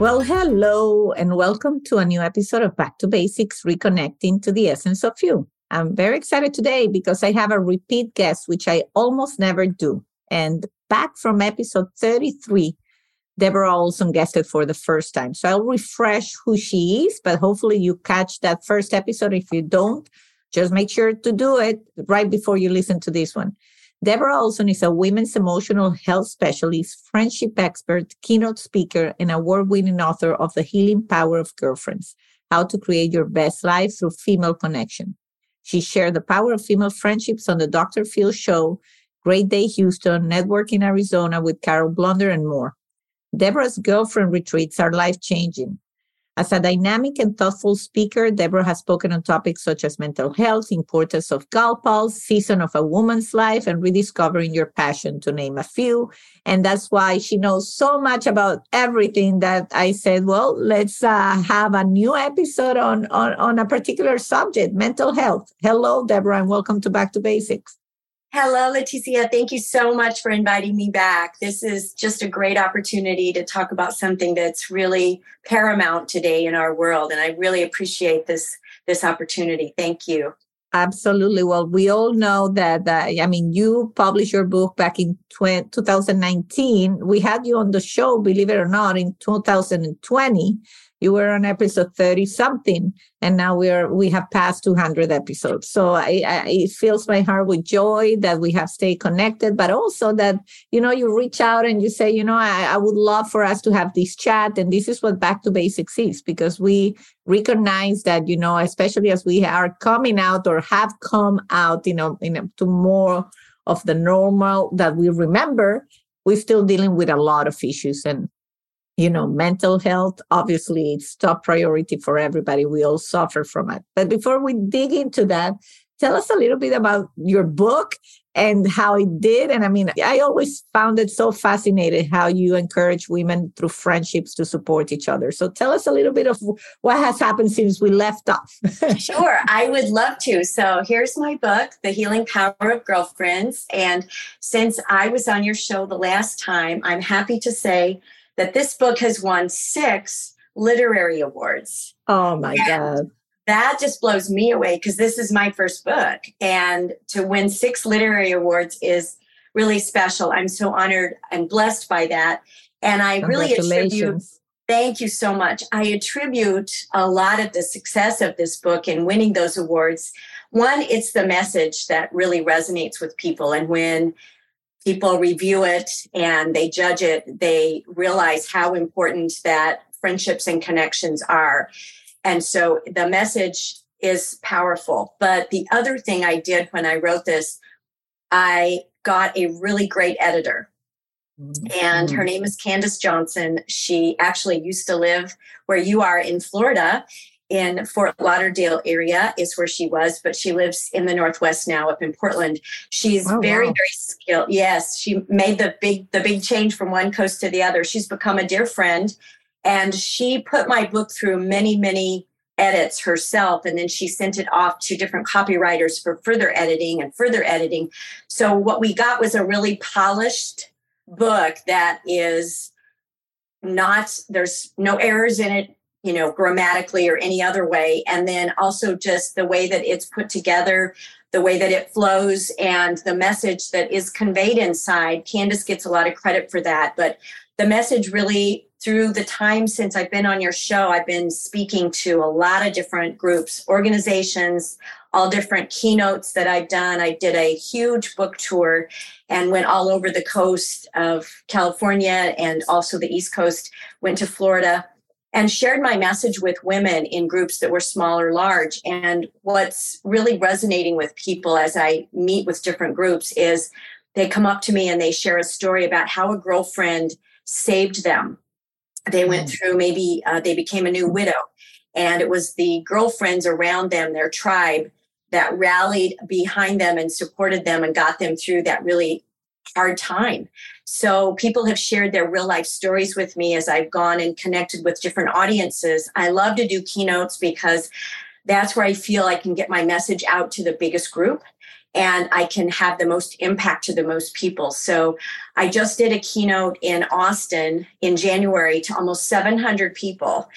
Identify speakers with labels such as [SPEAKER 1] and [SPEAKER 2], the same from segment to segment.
[SPEAKER 1] Well, hello, and welcome to a new episode of Back to Basics Reconnecting to the Essence of You. I'm very excited today because I have a repeat guest, which I almost never do. And back from episode 33, Deborah Olson guested for the first time. So I'll refresh who she is, but hopefully you catch that first episode. If you don't, just make sure to do it right before you listen to this one. Deborah Olson is a women's emotional health specialist, friendship expert, keynote speaker, and award winning author of The Healing Power of Girlfriends How to Create Your Best Life Through Female Connection. She shared the power of female friendships on the Dr. Phil Show, Great Day Houston, Network in Arizona with Carol Blunder, and more. Deborah's girlfriend retreats are life changing. As a dynamic and thoughtful speaker, Deborah has spoken on topics such as mental health, importance of pals, season of a woman's life, and rediscovering your passion, to name a few. And that's why she knows so much about everything that I said, well, let's uh, have a new episode on, on, on a particular subject, mental health. Hello, Deborah, and welcome to Back to Basics.
[SPEAKER 2] Hello, Leticia. Thank you so much for inviting me back. This is just a great opportunity to talk about something that's really paramount today in our world, and I really appreciate this this opportunity. Thank you.
[SPEAKER 1] Absolutely. Well, we all know that, I mean, you published your book back in 20, 2019. We had you on the show, believe it or not, in 2020 you were on episode 30 something and now we're we have passed 200 episodes so I, I, it fills my heart with joy that we have stayed connected but also that you know you reach out and you say you know I, I would love for us to have this chat and this is what back to basics is because we recognize that you know especially as we are coming out or have come out you know in a, to more of the normal that we remember we're still dealing with a lot of issues. And you know mental health obviously it's top priority for everybody. We all suffer from it. But before we dig into that tell us a little bit about your book and how it did. And i mean i always found it so fascinating how you encourage women through friendships to support each other. So tell us a little bit of what has happened since we left off.
[SPEAKER 2] Sure i would love to. So here's my book the healing power of girlfriends. And since i was on your show the last time i'm happy to say that this book has won six literary awards.
[SPEAKER 1] Oh my and God.
[SPEAKER 2] That just blows me away because this is my first book. And to win six literary awards is really special. I'm so honored and blessed by that. And I really attribute Thank you so much. I attribute a lot of the success of this book and winning those awards. One, it's the message that really resonates with people. And when people review it and they judge it, they realize how important that friendships and connections are. And so the message is powerful. But the other thing I did when I wrote this, I got a really great editor. And her mm-hmm. name is Candace Johnson. She actually used to live where you are in Florida in Fort Lauderdale area is where she was, but she lives in the Northwest now up in Portland. She's oh, very, wow. very skilled. Yes, she made the big, the big change from one coast to the other. She's become a dear friend and she put my book through many, many edits herself and then she sent it off to different copywriters for further editing and further editing. So what we got was a really polished book that is not there's no errors in it you know, grammatically or any other way. And then also just the way that it's put together, the way that it flows, and the message that is conveyed inside. Candace gets a lot of credit for that. But the message really, through the time since I've been on your show, I've been speaking to a lot of different groups, organizations, all different keynotes that I've done. I did a huge book tour and went all over the coast of California and also the East Coast, went to Florida and shared my message with women in groups that were small or large. And what's really resonating with people as I meet with different groups is they come up to me and they share a story about how a girlfriend saved them. They went mm. through maybe uh, they became a new widow, and it was the girlfriends around them, their tribe, that rallied behind them and supported them and got them through that really hard time. So people have shared their real life stories with me as I've gone and connected with different audiences. I love to do keynotes because that's where I feel I can get my message out to the biggest group and I can have the most impact to the most people. So I just did a keynote in Austin in January to almost 700 people.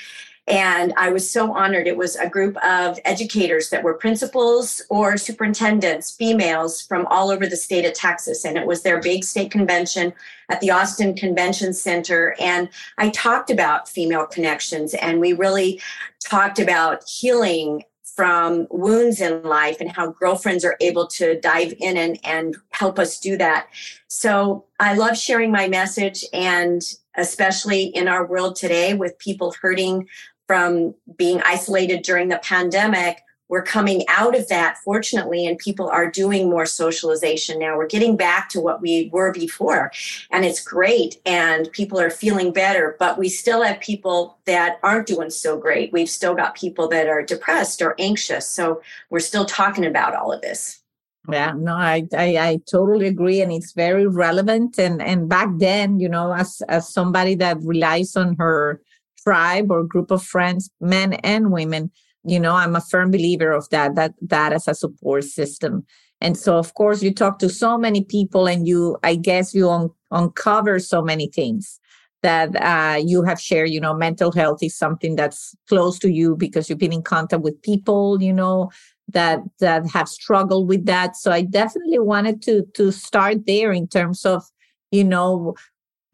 [SPEAKER 2] And I was so honored. It was a group of educators that were principals or superintendents, females from all over the state of Texas. And it was their big state convention at the Austin Convention Center. And I talked about female connections and we really talked about healing from wounds in life and how girlfriends are able to dive in and, and help us do that. So I love sharing my message and especially in our world today with people hurting from being isolated during the pandemic we're coming out of that fortunately and people are doing more socialization now. We're getting back to what we were before and it's great and people are feeling better but we still have people that aren't doing so great. We've still got people that are depressed or anxious so we're still talking about all of this.
[SPEAKER 1] Yeah no I, I i totally agree and it's very relevant and and back then you know as as somebody that relies on her tribe or group of friends, men and women, you know, I'm a firm believer of that, that that as a support system. And so, of course, you talk to so many people and you, I guess you un- uncover so many things that uh, you have shared, you know, mental health is something that's close to you because you've been in contact with people, you know, that that have struggled with that. So I definitely wanted to to start there in terms of, you know,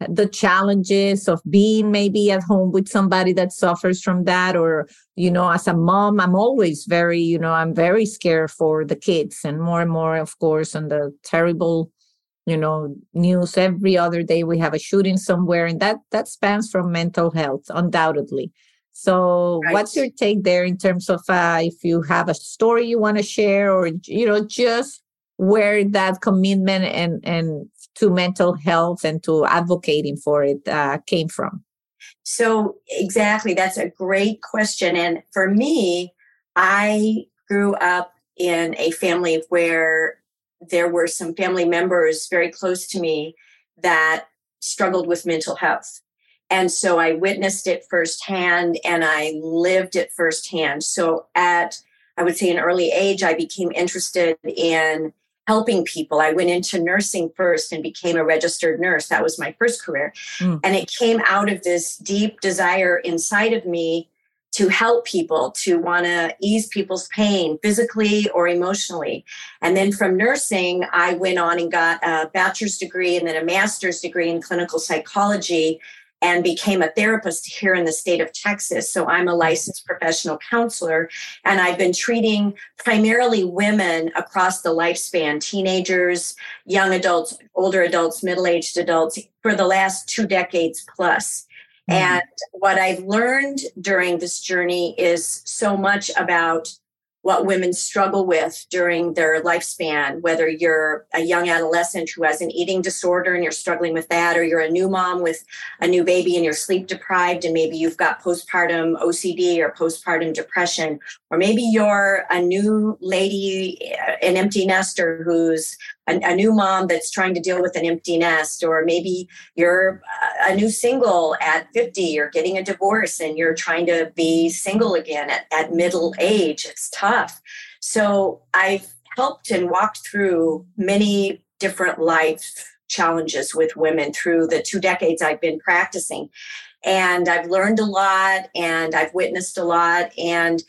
[SPEAKER 1] the challenges of being maybe at home with somebody that suffers from that or you know as a mom i'm always very you know i'm very scared for the kids and more and more of course on the terrible you know news every other day we have a shooting somewhere and that that spans from mental health undoubtedly so right. what's your take there in terms of uh, if you have a story you want to share or you know just where that commitment and and to mental health and to advocating for it uh, came from?
[SPEAKER 2] So, exactly, that's a great question. And for me, I grew up in a family where there were some family members very close to me that struggled with mental health. And so I witnessed it firsthand and I lived it firsthand. So at, I would say, an early age, I became interested in helping people. I went into nursing first and became a registered nurse. That was my first career. Mm. And it came out of this deep desire inside of me to help people, to want to ease people's pain physically or emotionally. And then from nursing, I went on and got a bachelor's degree and then a master's degree in clinical psychology and became a therapist here in the state of Texas. So I'm a licensed professional counselor, and I've been treating primarily women across the lifespan teenagers, young adults, older adults, middle aged adults for the last two decades plus. Mm-hmm. And what I've learned during this journey is so much about what women struggle with during their lifespan, whether you're a young adolescent who has an eating disorder and you're struggling with that, or you're a new mom with a new baby and you're sleep deprived and maybe you've got postpartum OCD or postpartum depression, or maybe you're a new lady, eh, an empty nester who's a, a, new mom that's trying to deal with an empty nest, or maybe you're uh, a new single at 50, or getting a divorce and you're trying to be single again at, at middle age. It's tough. So I've helped and walked through many different life challenges with women through the two decades I've been practicing. And I've learned a lot and I've witnessed a lot. And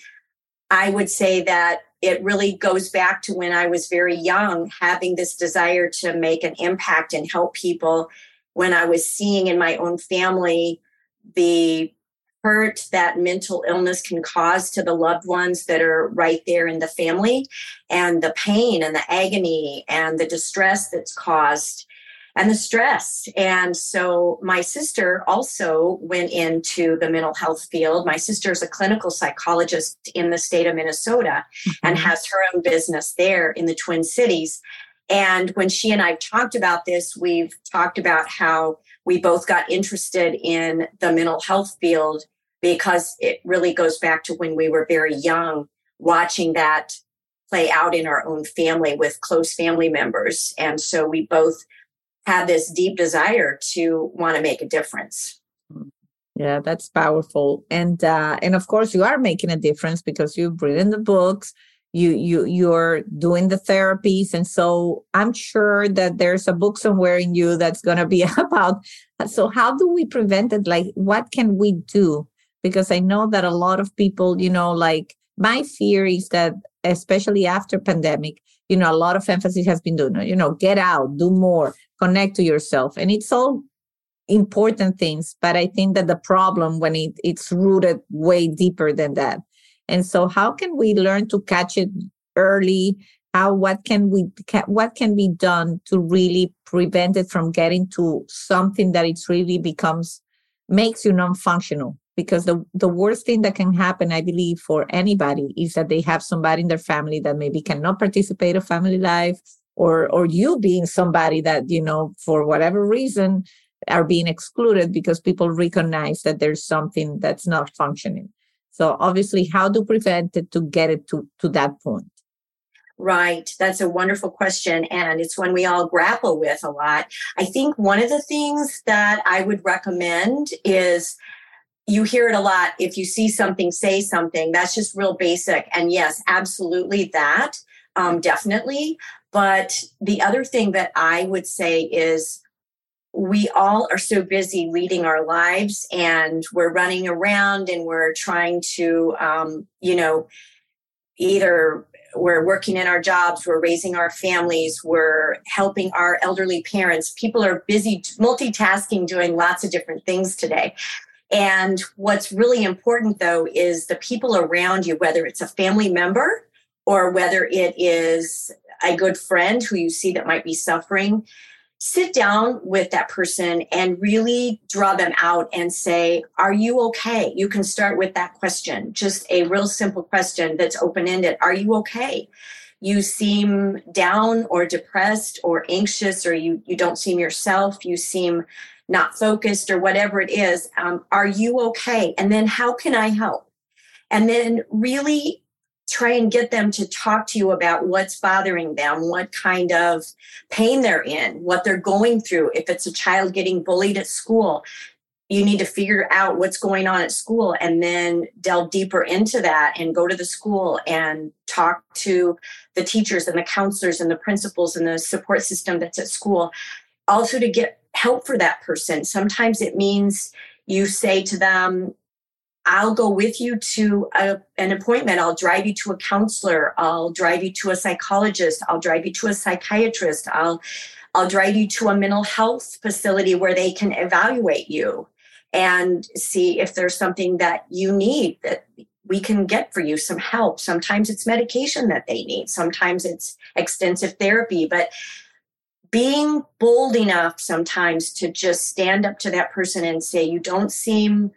[SPEAKER 2] I would say that it really goes back to when I was very young, having this desire to make an impact and help people. When I was seeing in my own family the hurt that mental illness can cause to the loved ones that are right there in the family, and the pain and the agony and the distress that's caused and the stress. And so my sister also went into the mental health field. My sister is a clinical psychologist in the state of Minnesota mm-hmm. and has her own business there in the Twin Cities. And when she and I've talked about this, we've talked about how we both got interested in the mental health field because it really goes back to when we were very young, watching that play out in our own family with close family members. And so we both had this deep desire to want to make a difference.
[SPEAKER 1] Yeah, that's powerful. And uh, and of course you are making a difference because you've written the books, you you you're doing the therapies and so i'm sure that there's a book somewhere in you that's to be about so how do we prevent it like what can we do because i know that a lot of people you know like my fear is that especially after pandemic you know a lot of emphasis has been done you know get out do more connect to yourself and it's all important things but i think that the problem when it, it's rooted way deeper than that and so how can we learn to catch it early? How what can we what can be done to really prevent it from getting to something that it's really becomes makes you non-functional? Because the, the worst thing that can happen, I believe, for anybody is that they have somebody in their family that maybe cannot participate in family life or or you being somebody that, you know, for whatever reason are being excluded because people recognize that there's something that's not functioning. So obviously, how to prevent it to get it to, to that point?
[SPEAKER 2] Right. That's a wonderful question. And it's one we all grapple with a lot. I think one of the things that I would recommend is you hear it a lot. If you see something, say something. That's just real basic. And yes, absolutely that. Um, definitely. But the other thing that I would say is we all are so busy leading our lives and we're running around and we're trying to um, you know either we're working in our jobs we're raising our families we're helping our elderly parents. People are busy multitasking doing lots of different things today. And what's really important though is the people around you whether it's a family member or whether it is a good friend who you see that might be suffering sit down with that person and really draw them out and say, Are you okay? You can start with that question, just a real simple question that's open ended. Are you okay? You seem down or depressed or anxious, or you, you don't seem yourself. You seem not focused, or whatever it is. Um, are you okay? And then, how can I help? And then, really try and get them to talk to you about what's bothering them, what kind of pain they're in, what they're going through. If it's a child getting bullied at school, you need to figure out what's going on at school and then delve deeper into that and go to the school and talk to the teachers and the counselors and the principals and the support system that's at school. Also, to get help for that person. Sometimes it means you say to them, I'll go with you to a, an appointment. I'll drive you to a counselor. I'll drive you to a psychologist. I'll drive you to a psychiatrist. I'll I'll drive you to a mental health facility where they can evaluate you and see if there's something that you need that we can get for you some help. Sometimes it's medication that they need. Sometimes it's extensive therapy, but being bold enough sometimes to just stand up to that person and say, you don't seem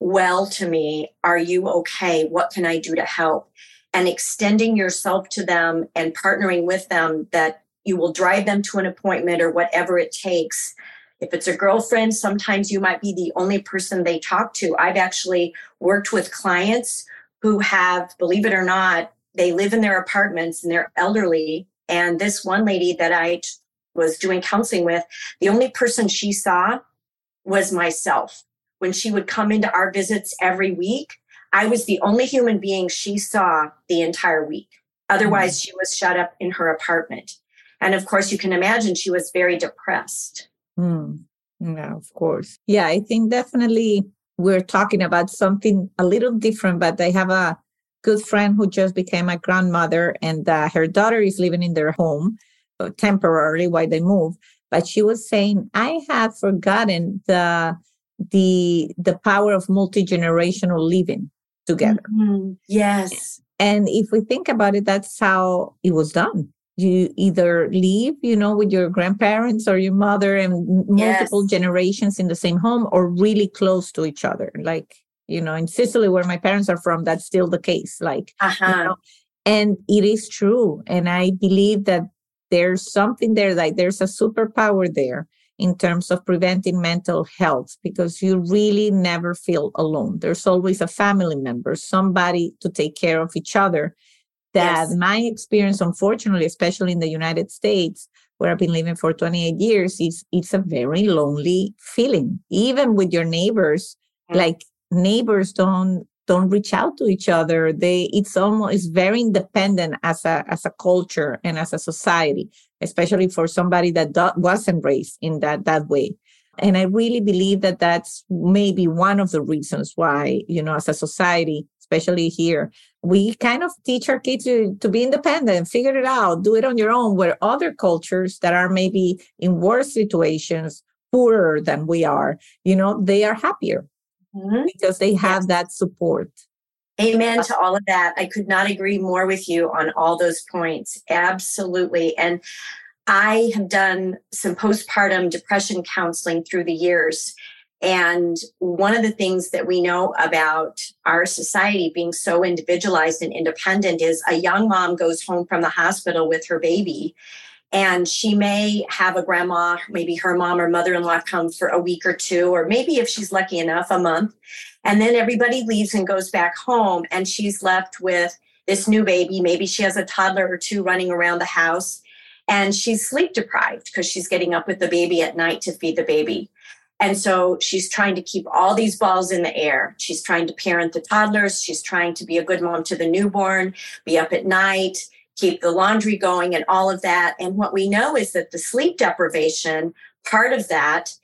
[SPEAKER 2] well to me. Are you okay? What can I do to help? And extending yourself to them and partnering with them that you will drive them to an appointment or whatever it takes. If it's a girlfriend, sometimes you might be the only person they talk to. I've actually worked with clients who have, believe it or not, they live in their apartments and they're elderly. And this one lady that I was doing counseling with, the only person she saw was myself when she would come into our visits every week, I was the only human being she saw the entire week. Otherwise, mm. she was shut up in her apartment. And of course, you can imagine she was very depressed.
[SPEAKER 1] Mm. Yeah, of course. Yeah, I think definitely we're talking about something a little different, but I have a good friend who just became a grandmother, and uh, her daughter is living in their home uh, temporarily while they move. But she was saying, I had forgotten the the the power of multi-generational living together
[SPEAKER 2] mm-hmm. yes
[SPEAKER 1] and if we think about it that's how it was done you either live you know with your grandparents or your mother and multiple yes. generations in the same home or really close to each other like you know in sicily where my parents are from that's still the case like uh-huh. you know, and it is true and i believe that there's something there, like there's a superpower there in terms of preventing mental health because you really never feel alone. There's always a family member, somebody to take care of each other. That yes. my experience, unfortunately, especially in the United States, where I've been living for 28 years, is it's a very lonely feeling. Even with your neighbors, mm-hmm. like neighbors don't don't reach out to each other. They it's almost it's very independent as a as a culture and as a society especially for somebody that do, wasn't raised in that that way. And i really believe that that's maybe one of the reasons why you know as a society especially here we kind of teach our kids to, to be independent figure it out do it on your own where other cultures that are maybe in worse situations poorer than we are you know they are happier mm-hmm. because they have that support.
[SPEAKER 2] Amen to all of that. I could not agree more with you on all those points. Absolutely. And I have done some postpartum depression counseling through the years. And one of the things that we know about our society being so individualized and independent is a young mom goes home from the hospital with her baby and she may have a grandma, maybe her mom or mother in law come for a week or two, or maybe if she's lucky enough, a month. And then everybody leaves and goes back home, and she's left with this new baby. Maybe she has a toddler or two running around the house, and she's sleep deprived because she's getting up with the baby at night to feed the baby. And so she's trying to keep all these balls in the air. She's trying to parent the toddlers. She's trying to be a good mom to the newborn, be up at night, keep the laundry going and all of that. And what we know is that the sleep deprivation, part of that,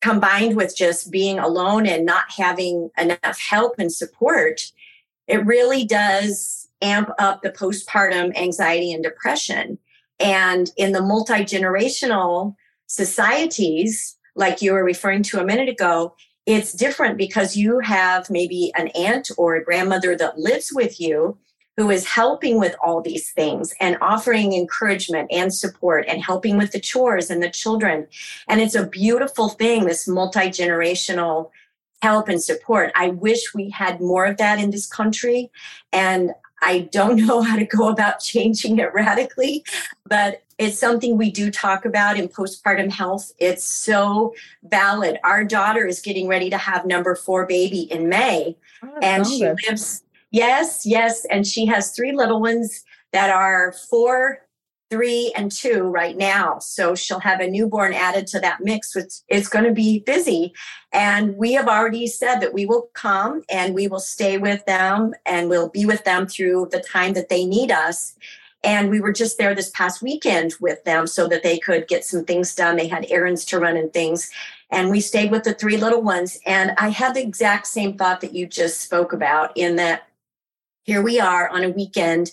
[SPEAKER 2] combined with just being alone and not having enough help and support, it really does amp up the postpartum anxiety and depression. And in the multi generational societies, like you were referring to a minute ago, it's different because you have maybe an aunt or a grandmother that lives with you who is helping with all these things and offering encouragement and support and helping with the chores and the children. And it's a beautiful thing, this multi generational help and support. I wish we had more of that in this country. And I don't know how to go about changing it radically, but it's something we do talk about in postpartum health. It's so valid. Our daughter is getting ready to have number four baby in May, oh, and she lives Yes, yes. And she has three little ones that are four, three, and two right now. So she'll have a newborn added to that mix, which is going to be busy. And we have already said that we will come and we will stay with them and we'll be with them through the time that they need us. And we were just there this past weekend with them so that they could get some things done. They had errands to run and things. And we stayed with the three little ones. And I had the exact same thought that you just spoke about in that here we are on a weekend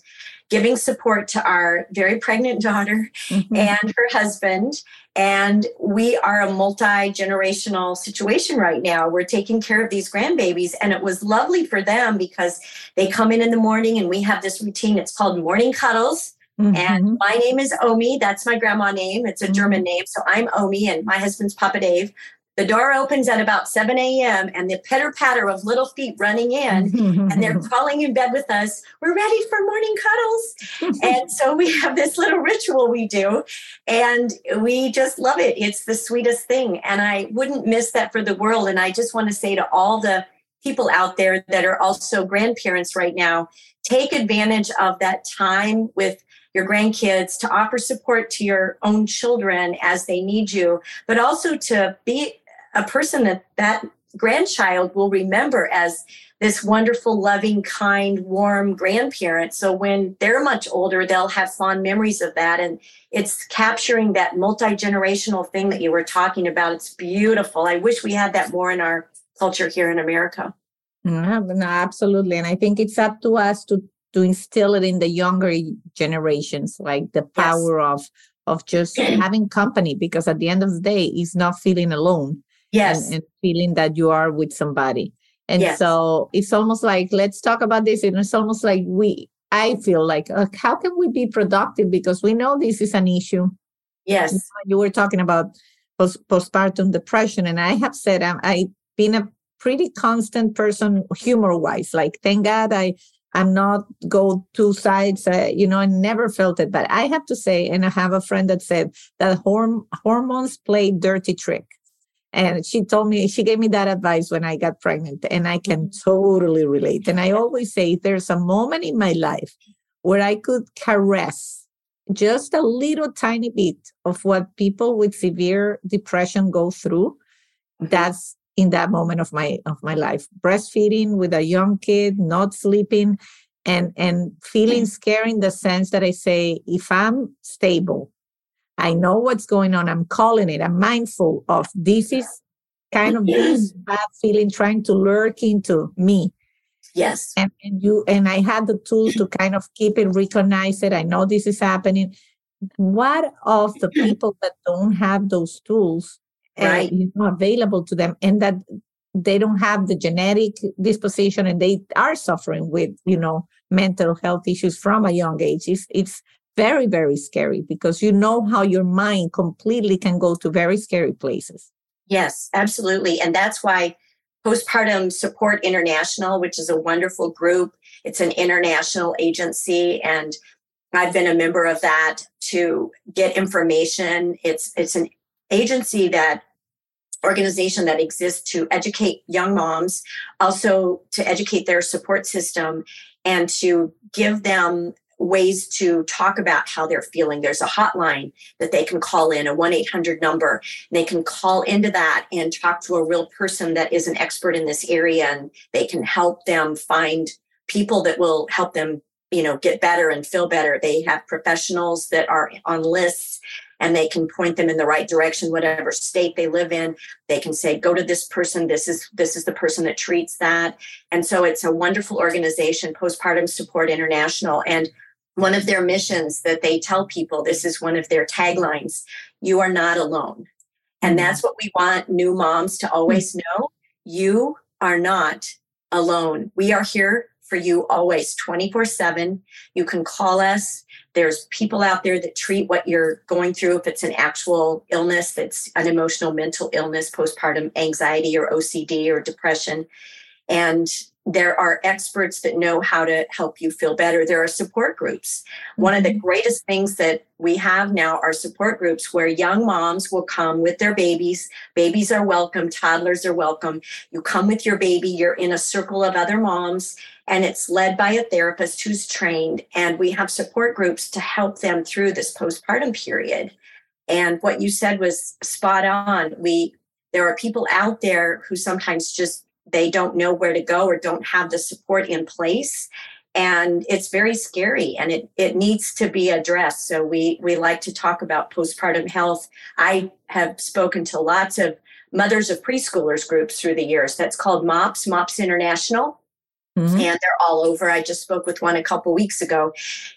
[SPEAKER 2] giving support to our very pregnant daughter mm-hmm. and her husband. And we are a multi generational situation right now. We're taking care of these grandbabies. And it was lovely for them because they come in in the morning and we have this routine. It's called morning cuddles. Mm-hmm. And my name is Omi. That's my grandma name. It's a mm-hmm. German name. So I'm Omi and my husband's Papa Dave. The door opens at about 7 a.m. and the pitter patter of little feet running in and they're crawling in bed with us. We're ready for morning cuddles. and so we have this little ritual we do and we just love it. It's the sweetest thing. And I wouldn't miss that for the world. And I just want to say to all the people out there that are also grandparents right now, take advantage of that time with your grandkids to offer support to your own children as they need you, but also to be a person that that grandchild will remember as this wonderful, loving, kind, warm grandparent. So when they're much older, they'll have fond memories of that. And it's capturing that multi generational thing that you were talking about. It's beautiful. I wish we had that more in our culture here in America.
[SPEAKER 1] No, no, absolutely. And I think it's up to us to to instill it in the younger generations, like the power yes. of of just having company, because at the end of the day, it's not feeling alone
[SPEAKER 2] yes
[SPEAKER 1] and, and feeling that you are with somebody and yes. so it's almost like let's talk about this and it's almost like we i feel like uh, how can we be productive because we know this is an issue
[SPEAKER 2] yes
[SPEAKER 1] you were talking about post- postpartum depression and i have said um, i've been a pretty constant person humor wise like thank god i I'm not go two sides. Uh, you know, I never felt it, but I have to say, and I have a friend that said that horm- hormones play dirty trick. And she told me, she gave me that advice when I got pregnant, and I can mm-hmm. totally relate. And I always say, there's a moment in my life where I could caress just a little tiny bit of what people with severe depression go through. Mm-hmm. That's in that moment of my of my life breastfeeding with a young kid not sleeping and and feeling mm. scared in the sense that i say if i'm stable i know what's going on. I'm calling it. I'm mindful of this is kind of this bad feeling trying to lurk into me.
[SPEAKER 2] Yes.
[SPEAKER 1] And, and you and i had the tools to kind of keep it recognize it. I know this is happening. What of the people that don't have those tools eh, right. you know, available to them and that they don't have the genetic disposition and they are suffering with you know mental health issues from a young age? It's, it's very very scary because you know how your mind completely can go to very scary places.
[SPEAKER 2] Yes absolutely. And that's why postpartum support international which is a wonderful group it's an international agency and i've been a member of that to get information. It's it's an agency that organization that exists to educate young moms, also to educate their support system and to give them ways to talk about how they're feeling. There's a hotline that they can call in, a 1 800 number. They can call into that and talk to a real person that is an expert in this area, and they can help them find people that will help them you know get better and feel better. They have professionals that are on lists and they can point them in the right direction whatever state they live in. They can say go to this person. This is this is the person that treats that. And so it's a wonderful organization postpartum support international. And one of their missions that they tell people this is one of their taglines you are not alone. And mm-hmm. that's what we want new moms to always know. You are not alone. We are here for you always 24 7 you can call us. There's people out there that treat what you're going through if it's an actual illness that's an emotional mental illness postpartum anxiety or ocd or depression. And there are experts that know how to help you feel better. There are support groups. One of the mm-hmm. greatest things that we have now are support groups where young moms will come with their babies. Babies are welcome, toddlers are welcome. You come with your baby, you're in a circle of other moms, and it's led by a therapist who's trained. And we have support groups to help them through this postpartum period. And what you said was spot on. We there are people out there who sometimes just they don't know where to go or don't have the support in place. And it's very scary and it, it needs to be addressed. So we we like to talk about postpartum health. I have spoken to lots of mothers of preschoolers groups through the years. That's called mops mops international. Mm-hmm. and they're all over. I just spoke with one a couple weeks ago.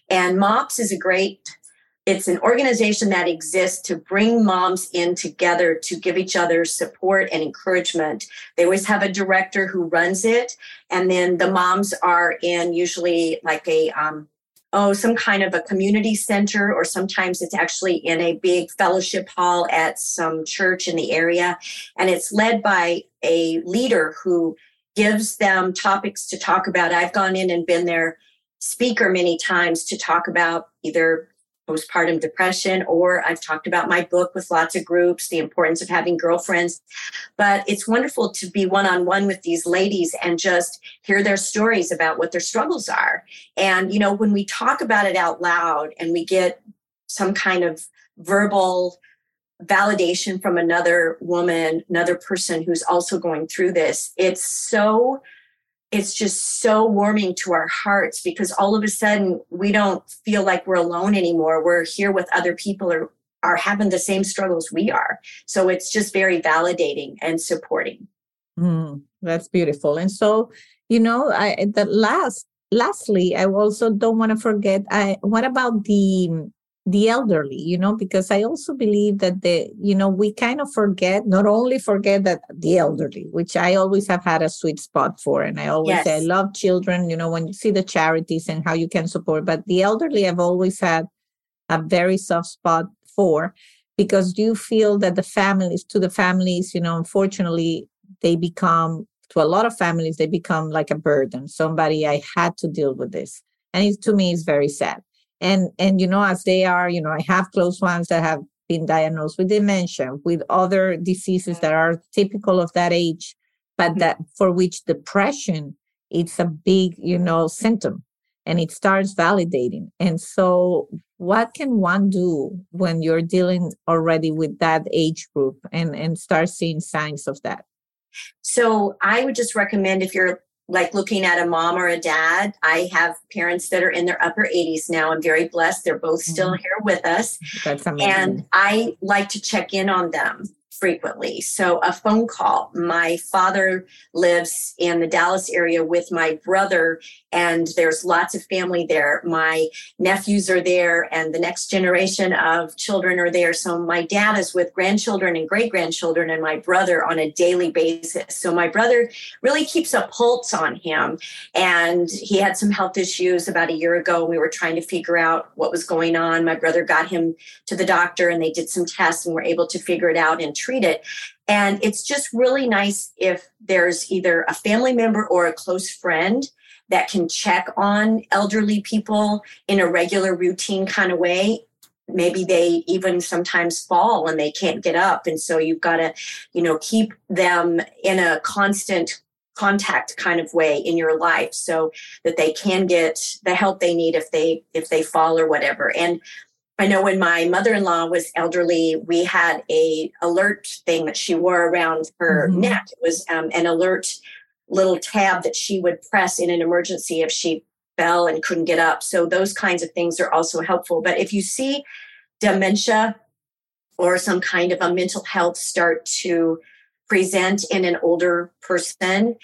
[SPEAKER 2] And mops is a great it's an organization that exists to bring moms in together to give each other support and encouragement. They always have a director who runs it, and then the moms are in usually like a um, oh some kind of a community center, or sometimes it's actually in a big fellowship hall at some church in the area, and it's led by a leader who gives them topics to talk about. I've gone in and been their speaker many times to talk about either postpartum depression, or I've talked about my book with lots of groups, the importance of having girlfriends. But it's wonderful to be one on one with these ladies and just hear their stories about what their struggles are. And, you know, when we talk about it out loud and we get some kind of verbal validation from another woman, another person who's also going through this, it's so it's just so warming to our hearts because all of a sudden we don't feel like we're alone anymore. We're here with other people or are having the same struggles we are. So it's just very validating and supporting.
[SPEAKER 1] Mm, that's beautiful. And so, you know, I the last lastly, I also don't want to forget I what about the the elderly you know because i also believe that the you know we kind of forget not only forget that the elderly which i always have had a sweet spot for and i always yes. say i love children you know when you see the charities and how you can support but the elderly i've always had a very soft spot for because you feel that the families to the families you know unfortunately they become to a lot of families, they become like a burden. Somebody I had to deal with this. And it, to me, it's very sad. And and you know, as they are, you know, I have close ones that have been diagnosed with dementia, with other diseases that are typical of that age, but mm-hmm. that for which depression it's a big, you know, symptom and it starts validating. And so what can one do when you're dealing already with that age group and, and start seeing signs of that?
[SPEAKER 2] So I would just recommend if you're like looking at a mom or a dad. I have parents that are in their upper 80s now. I'm very blessed. They're both still mm-hmm. here with us.
[SPEAKER 1] That's amazing.
[SPEAKER 2] And I like to check in on them frequently. So a phone call. My father lives in the Dallas area with my brother, and there's lots of family there. My nephews are there, and the next generation of children are there. So my dad is with grandchildren and great grandchildren, and my brother on a daily basis. So my brother really keeps a pulse on him. And he had some health issues about a year ago. We were trying to figure out what was going on. My brother got him to the doctor, and they did some tests and were able to figure it out and treat it. And it's just really nice if there's either a family member or a close friend that can check on elderly people in a regular routine kind of way maybe they even sometimes fall and they can't get up and so you've got to you know keep them in a constant contact kind of way in your life so that they can get the help they need if they if they fall or whatever and I know when my mother-in-law was elderly, we had a alert thing that she wore around her mm-hmm. neck. It was um, an alert little tab that she would press in an emergency if she fell and couldn't get up. So those kinds of things are also helpful. But if you see dementia or some kind of a mental health start to present in an older person,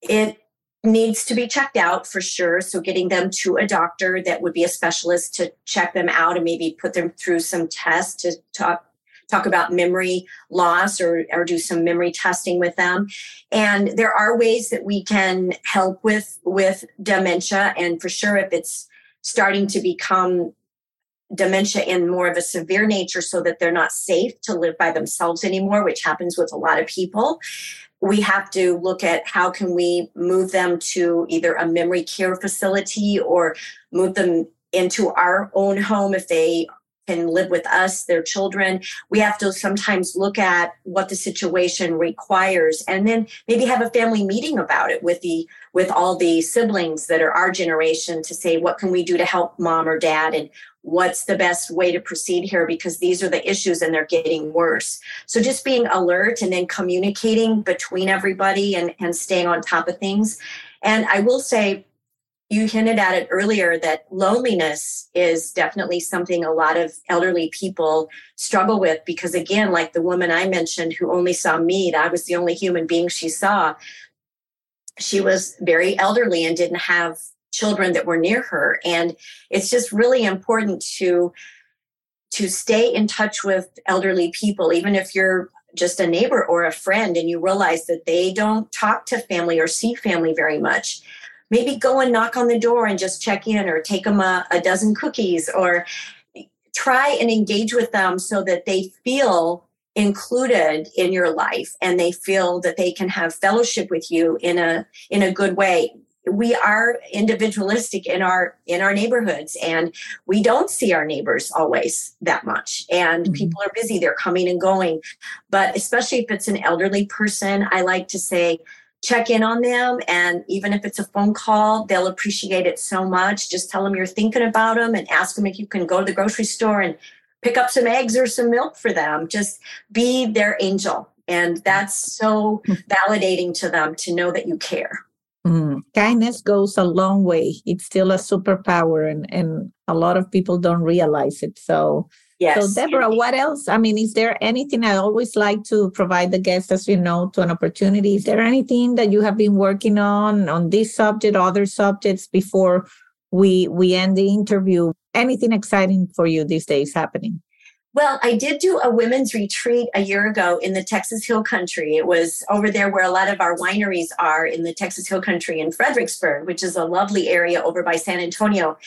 [SPEAKER 2] it needs to be checked out for sure. So getting them to a doctor that would be a specialist to check them out and maybe put them through some tests to talk talk about memory loss or, or do some memory testing with them. And there are ways that we can help with with dementia. And for sure if it's starting to become dementia in more of a severe nature so that they're not safe to live by themselves anymore which happens with a lot of people we have to look at how can we move them to either a memory care facility or move them into our own home if they can live with us their children. We have to sometimes look at what the situation requires and then maybe have a family meeting about it with the with all the siblings that are our generation to say what can we do to help mom or dad and what's the best way to proceed here? Because these are the issues and they're getting worse. So just being alert and then communicating between everybody and, and staying on top of things. And i will say you hinted at it earlier that loneliness is definitely something a lot of elderly people struggle with because again like the woman i mentioned who only saw me that i was the only human being she saw. She was very elderly and didn't have children that were near her. And it's just really important to to stay in touch with elderly people even if you're just a neighbor or a friend and you realize that they don't talk to family or see family very much maybe go and knock on the door and just check in or take them a, a dozen cookies or try and engage with them so that they feel included in your life and they feel that they can have fellowship with you in a in a good way we are individualistic in our in our neighborhoods and we don't see our neighbors always that much and mm-hmm. people are busy they're coming and going but especially if it's an elderly person i like to say check in on them and even if it's a phone call they'll appreciate it so much just tell them you're thinking about them and ask them if you can go to the grocery store and pick up some eggs or some milk for them just be their angel and that's so validating to them to know that you care
[SPEAKER 1] Mm. Kindness goes a long way. It's still a superpower, and, and a lot of people don't realize it. So,
[SPEAKER 2] yes.
[SPEAKER 1] So, Deborah, what else? I mean, is there anything I always like to provide the guests, as you know, to an opportunity? Is there anything that you have been working on on this subject, other subjects before we we end the interview? Anything exciting for you these days happening?
[SPEAKER 2] Well, I did do a women's retreat a year ago in the Texas Hill Country. It was over there where a lot of our wineries are in the Texas Hill Country in Fredericksburg, which is a lovely area over by San Antonio.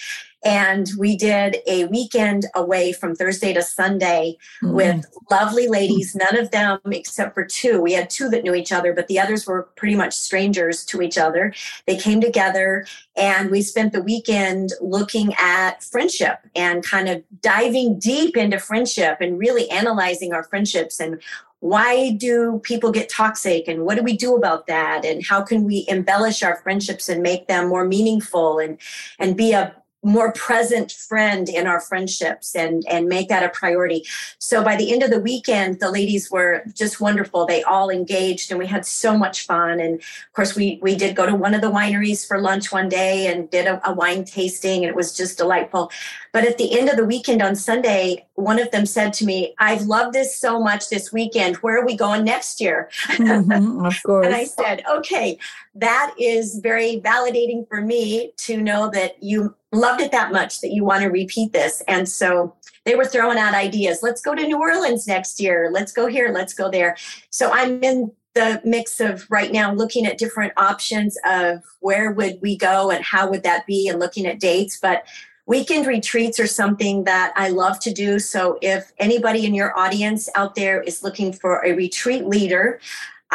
[SPEAKER 2] And we did a weekend away from Thursday to Sunday mm-hmm. with lovely ladies, none of them except for two. We had two that knew each other, but the others were pretty much strangers to each other. They came together and we spent the weekend looking at friendship and kind of diving deep into friendship and really analyzing our friendships and why do people get toxic and what do we do about that and how can we embellish our friendships and make them more meaningful and and be a more present friend in our friendships and and make that a priority so by the end of the weekend the ladies were just wonderful they all engaged and we had so much fun and of course we we did go to one of the wineries for lunch one day and did a, a wine tasting and it was just delightful but at the end of the weekend on Sunday, one of them said to me, I've loved this so much this weekend. Where are we going next year?
[SPEAKER 1] Mm-hmm, of course.
[SPEAKER 2] and I said, okay, that is very validating for me to know that you loved it that much that you want to repeat this. And so they were throwing out ideas. Let's go to New Orleans next year. Let's go here. Let's go there. So I'm in the mix of right now looking at different options of where would we go and how would that be and looking at dates. But Weekend retreats are something that I love to do. So if anybody in your audience out there is looking for a retreat leader,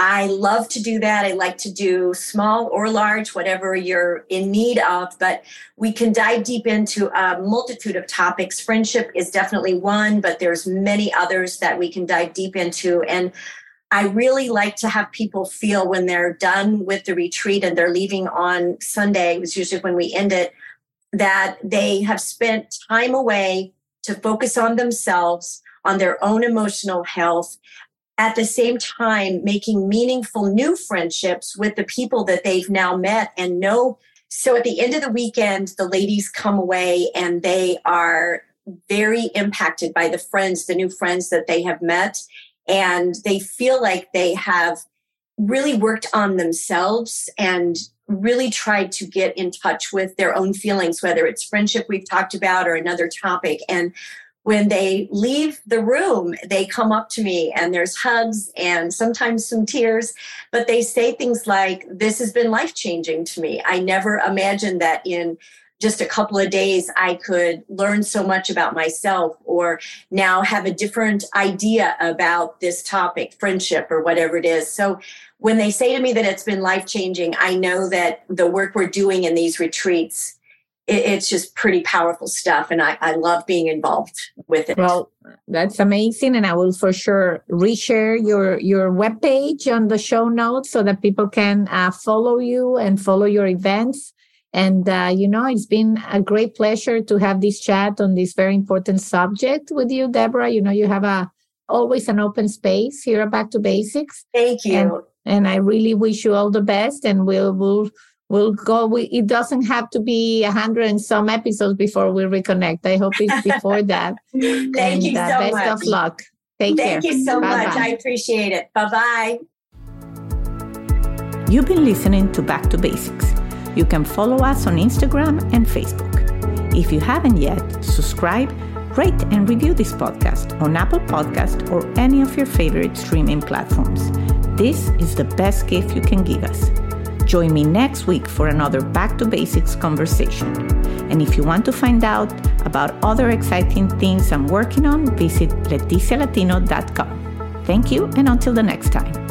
[SPEAKER 2] I love to do that. I like to do small or large, whatever you're in need of, but we can dive deep into a multitude of topics. Friendship is definitely one, but there's many others that we can dive deep into. And I really like to have people feel when they're done with the retreat and they're leaving on Sunday, it was usually when we end it, that they have spent time away to focus on themselves, on their own emotional health, at the same time making meaningful new friendships with the people that they've now met and know. So at the end of the weekend, the ladies come away and they are very impacted by the friends, the new friends that they have met. And they feel like they have really worked on themselves and really tried to get in touch with their own feelings, whether it's friendship we've talked about or another topic. And when they leave the room, they come up to me and there's hugs and sometimes some tears, but they say things like, This has been life changing to me. I never imagined that in just a couple of days I could learn so much about myself or now have a different idea about this topic, friendship or whatever it is. So when they say to me that it's been life changing, I know that the work we're doing in these retreats, it, it's just pretty powerful stuff. And I, I love being involved with it.
[SPEAKER 1] Well, that's amazing. And I will for sure reshare your, your webpage on the show notes so that people can uh, follow you and follow your events. And, uh, you know, it's been a great pleasure to have this chat on this very important subject with you, Deborah. You know, you have a always an open space here at Back to Basics.
[SPEAKER 2] Thank you.
[SPEAKER 1] And, and I really wish you all the best. And we'll we'll we'll go. We, it doesn't have to be a hundred and some episodes before we reconnect. I hope it's before that.
[SPEAKER 2] Thank and, you uh, so
[SPEAKER 1] best
[SPEAKER 2] much.
[SPEAKER 1] of luck. Take
[SPEAKER 2] Thank
[SPEAKER 1] care.
[SPEAKER 2] you so Bye-bye. much. I appreciate it. Bye bye.
[SPEAKER 1] You've been listening to Back to Basics. You can follow us on Instagram and Facebook. If you haven't yet, subscribe, rate, and review this podcast on Apple Podcast or any of your favorite streaming platforms. This is the best gift you can give us. Join me next week for another Back to Basics conversation. And if you want to find out about other exciting things I'm working on, visit leticialatino.com. Thank you, and until the next time.